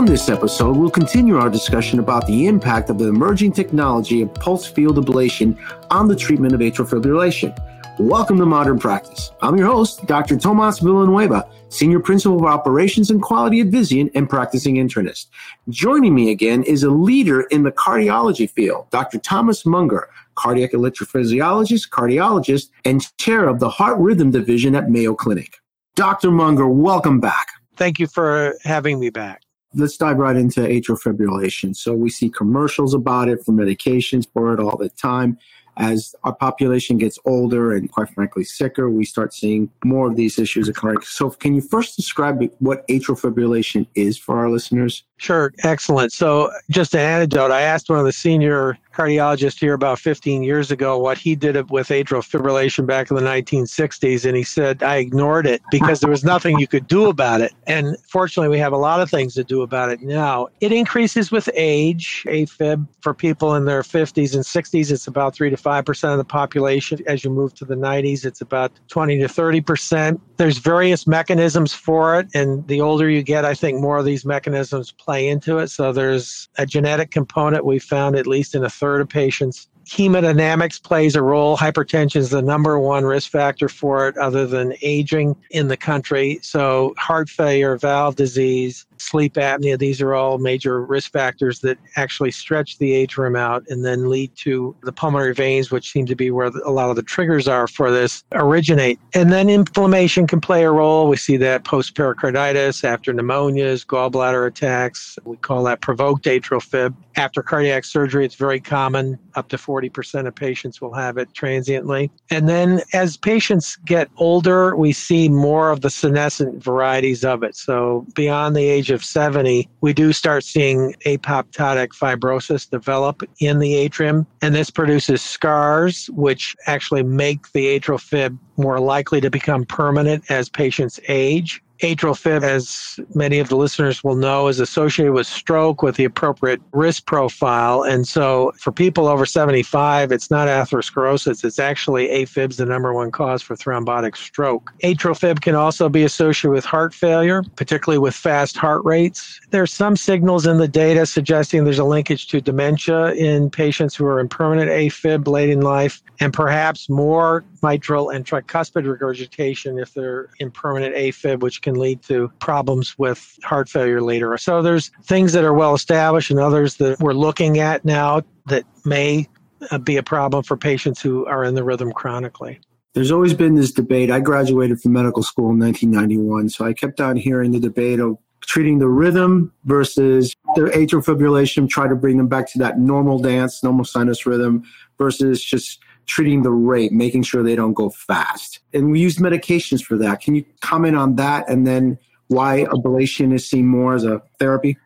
On this episode, we'll continue our discussion about the impact of the emerging technology of pulsed field ablation on the treatment of atrial fibrillation. Welcome to Modern Practice. I'm your host, Dr. Tomas Villanueva, Senior Principal of Operations and Quality at Vizient and practicing internist. Joining me again is a leader in the cardiology field, Dr. Thomas Munger, cardiac electrophysiologist, cardiologist, and chair of the Heart Rhythm Division at Mayo Clinic. Dr. Munger, welcome back. Thank you for having me back. Let's dive right into atrial fibrillation. So we see commercials about it for medications for it all the time as our population gets older and quite frankly sicker, we start seeing more of these issues occurring. So, can you first describe what atrial fibrillation is for our listeners? Sure, excellent. So, just an anecdote I asked one of the senior cardiologists here about 15 years ago what he did with atrial fibrillation back in the 1960s, and he said, I ignored it because there was nothing you could do about it. And fortunately, we have a lot of things to do about it now. It increases with age. AFib for people in their 50s and 60s, it's about 3 to 5% of the population. As you move to the 90s, it's about 20 to 30%. There's various mechanisms for it, and the older you get, I think more of these mechanisms play into it. So there's a genetic component we found at least in a third of patients. Hemodynamics plays a role. Hypertension is the number one risk factor for it, other than aging in the country. So, heart failure, valve disease, sleep apnea, these are all major risk factors that actually stretch the atrium out and then lead to the pulmonary veins, which seem to be where a lot of the triggers are for this, originate. And then inflammation can play a role. We see that post pericarditis, after pneumonias, gallbladder attacks. We call that provoked atrial fib. After cardiac surgery, it's very common. Up to 40% of patients will have it transiently. And then as patients get older, we see more of the senescent varieties of it. So beyond the age of 70, we do start seeing apoptotic fibrosis develop in the atrium. And this produces scars, which actually make the atrial fib more likely to become permanent as patients age. Atrial fib, as many of the listeners will know, is associated with stroke with the appropriate risk profile. And so for people over 75, it's not atherosclerosis, it's actually AFib's the number one cause for thrombotic stroke. Atrial fib can also be associated with heart failure, particularly with fast heart rates. There's some signals in the data suggesting there's a linkage to dementia in patients who are in permanent AFib late in life, and perhaps more mitral and tricuspid regurgitation if they're in permanent AFib, which can can lead to problems with heart failure later. So there's things that are well established and others that we're looking at now that may uh, be a problem for patients who are in the rhythm chronically. There's always been this debate. I graduated from medical school in 1991, so I kept on hearing the debate of treating the rhythm versus their atrial fibrillation, try to bring them back to that normal dance, normal sinus rhythm, versus just treating the rate, making sure they don't go fast. And we use medications for that. Can you comment on that and then why ablation is seen more as a therapy?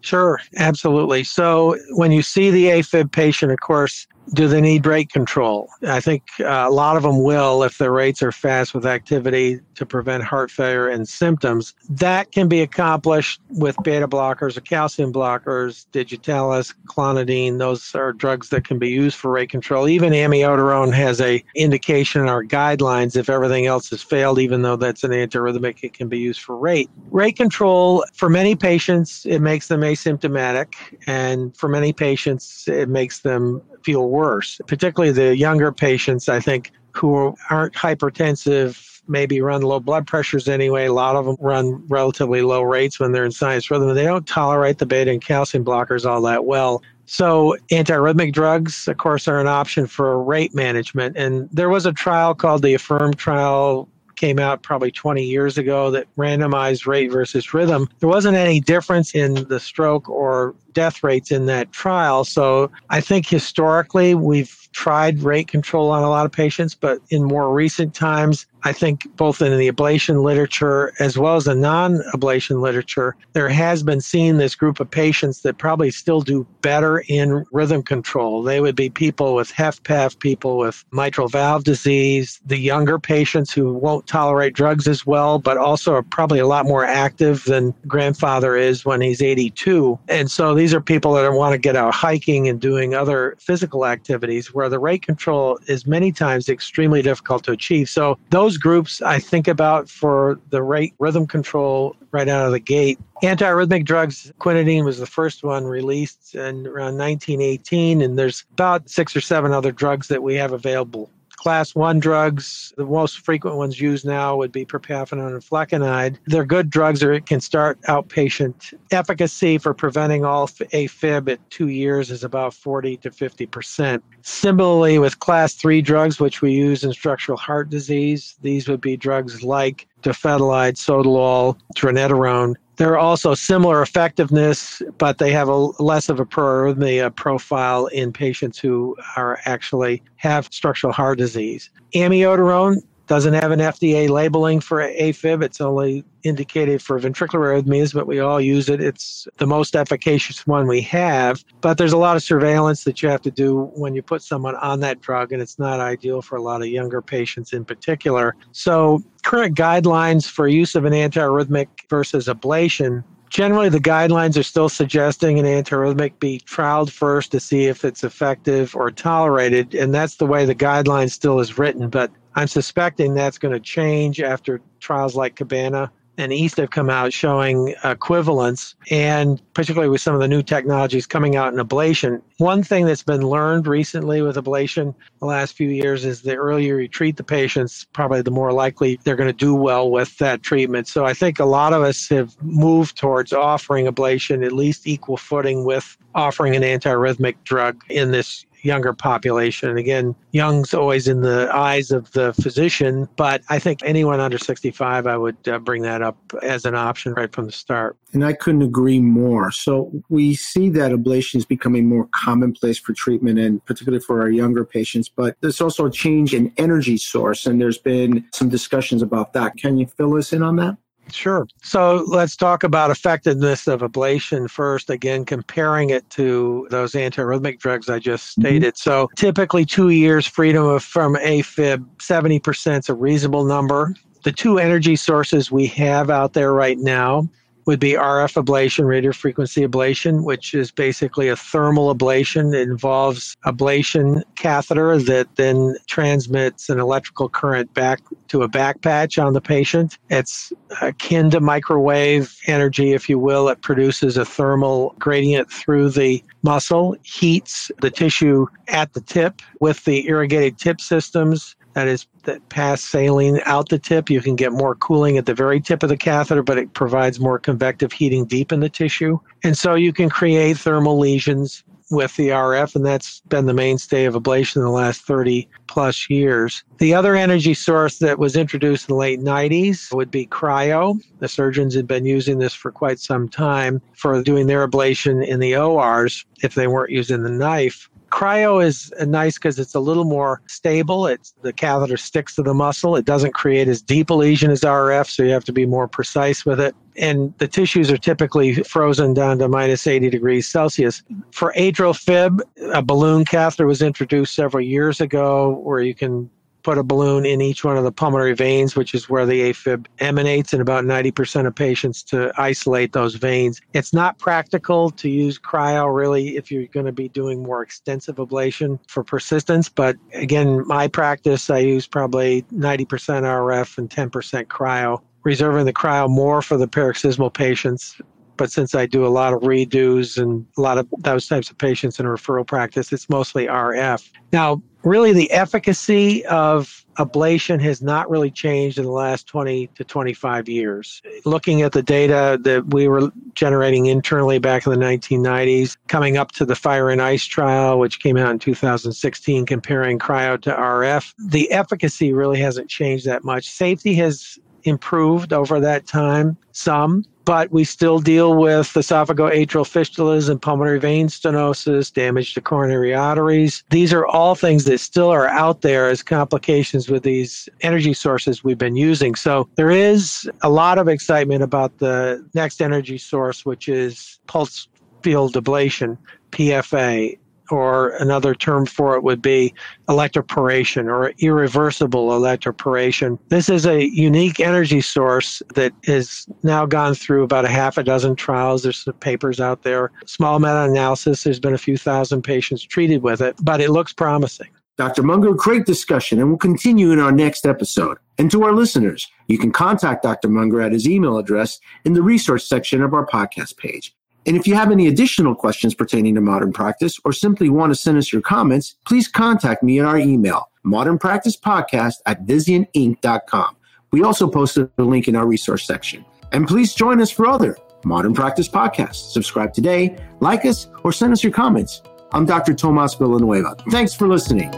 Sure, absolutely. So when you see the AFib patient, of course, do they need rate control? I think uh, a lot of them will if their rates are fast with activity to prevent heart failure and symptoms. That can be accomplished with beta blockers or calcium blockers, digitalis, clonidine. Those are drugs that can be used for rate control. Even amiodarone has a indication in our guidelines if everything else has failed, even though that's an antiarrhythmic, it can be used for rate. Rate control, for many patients, it makes them asymptomatic, and for many patients, it makes them feel worse, particularly the younger patients, I think, who aren't hypertensive, maybe run low blood pressures anyway. A lot of them run relatively low rates when they're in sinus rhythm. They don't tolerate the beta and calcium blockers all that well. So, antiarrhythmic drugs, of course, are an option for rate management. And there was a trial called the AFFIRM trial came out probably 20 years ago that randomized rate versus rhythm. There wasn't any difference in the stroke or death rates in that trial. So I think historically we've tried rate control on a lot of patients, but in more recent times, I think both in the ablation literature as well as the non ablation literature, there has been seen this group of patients that probably still do better in rhythm control. They would be people with HFpEF, people with mitral valve disease, the younger patients who won't tolerate drugs as well, but also are probably a lot more active than grandfather is when he's 82. And so these are people that want to get out hiking and doing other physical activities where the rate control is many times extremely difficult to achieve. So those groups I think about for the rate rhythm control right out of the gate. Antiarrhythmic drugs, quinidine was the first one released in around 1918, and there's about six or seven other drugs that we have available class one drugs, the most frequent ones used now would be propafenone and flecainide. They're good drugs or it can start outpatient. Efficacy for preventing all AFib at two years is about 40 to 50%. Similarly, with class three drugs, which we use in structural heart disease, these would be drugs like dofetilide, sotalol, dronedarone. They're also similar effectiveness, but they have a less of a proarrhythmia uh, profile in patients who are actually have structural heart disease. Amiodarone doesn't have an FDA labeling for AFib. It's only indicated for ventricular arrhythmias, but we all use it. It's the most efficacious one we have. But there's a lot of surveillance that you have to do when you put someone on that drug, and it's not ideal for a lot of younger patients in particular. So, current guidelines for use of an antiarrhythmic versus ablation generally the guidelines are still suggesting an antiarrhythmic be trialed first to see if it's effective or tolerated and that's the way the guideline still is written but I'm suspecting that's going to change after trials like Cabana and East have come out showing equivalence, and particularly with some of the new technologies coming out in ablation. One thing that's been learned recently with ablation the last few years is the earlier you treat the patients, probably the more likely they're going to do well with that treatment. So I think a lot of us have moved towards offering ablation at least equal footing with offering an antiarrhythmic drug in this younger population. And again, young's always in the eyes of the physician, but I think anyone under 65, I would uh, bring that up as an option right from the start. And I couldn't agree more. So we see that ablation is becoming more commonplace for treatment and particularly for our younger patients, but there's also a change in energy source and there's been some discussions about that. Can you fill us in on that? Sure. So let's talk about effectiveness of ablation first, again, comparing it to those antiarrhythmic drugs I just mm-hmm. stated. Mm-hmm. So typically two years freedom of, from AFib, 70% is a reasonable number. The two energy sources we have out there right now would be RF ablation, radio frequency ablation, which is basically a thermal ablation. It involves ablation catheter that then transmits an electrical current back to a back patch on the patient. It's akin to microwave energy, if you will. It produces a thermal gradient through the muscle, heats the tissue at the tip with the irrigated tip systems that is that pass saline out the tip. You can get more cooling at the very tip of the catheter, but it provides more convective heating deep in the tissue. And so you can create thermal lesions with the RF, and that's been the mainstay of ablation in the last 30 plus years. The other energy source that was introduced in the late 90s would be cryo. The surgeons had been using this for quite some time for doing their ablation in the ORs if they weren't using the knife. Cryo is nice because it's a little more stable. It's the catheter sticks to the muscle. It doesn't create as deep a lesion as RF, so you have to be more precise with it. And the tissues are typically frozen down to minus 80 degrees Celsius. For atrial fib, a balloon catheter was introduced several years ago where you can put a balloon in each one of the pulmonary veins, which is where the AFib emanates in about 90% of patients to isolate those veins. It's not practical to use cryo really if you're going to be doing more extensive ablation for persistence. But again, my practice, I use probably 90% RF and 10% cryo, reserving the cryo more for the paroxysmal patients but since I do a lot of redos and a lot of those types of patients in a referral practice, it's mostly RF. Now, really the efficacy of ablation has not really changed in the last 20 to 25 years. Looking at the data that we were generating internally back in the 1990s, coming up to the Fire and Ice trial, which came out in 2016, comparing cryo to RF, the efficacy really hasn't changed that much. Safety has improved over that time some but we still deal with esophagoatrial fistulas and pulmonary vein stenosis, damage to coronary arteries. These are all things that still are out there as complications with these energy sources we've been using. So there is a lot of excitement about the next energy source, which is pulsed field ablation, PFA. Or another term for it would be electroporation or irreversible electroporation. This is a unique energy source that has now gone through about a half a dozen trials. There's some papers out there, small meta analysis. There's been a few thousand patients treated with it, but it looks promising. Dr. Munger, great discussion, and we'll continue in our next episode. And to our listeners, you can contact Dr. Munger at his email address in the resource section of our podcast page. And if you have any additional questions pertaining to modern practice or simply want to send us your comments, please contact me at our email, modernpracticepodcast at vizientinc.com. We also posted a link in our resource section. And please join us for other Modern Practice podcasts. Subscribe today, like us, or send us your comments. I'm Dr. Tomas Villanueva. Thanks for listening.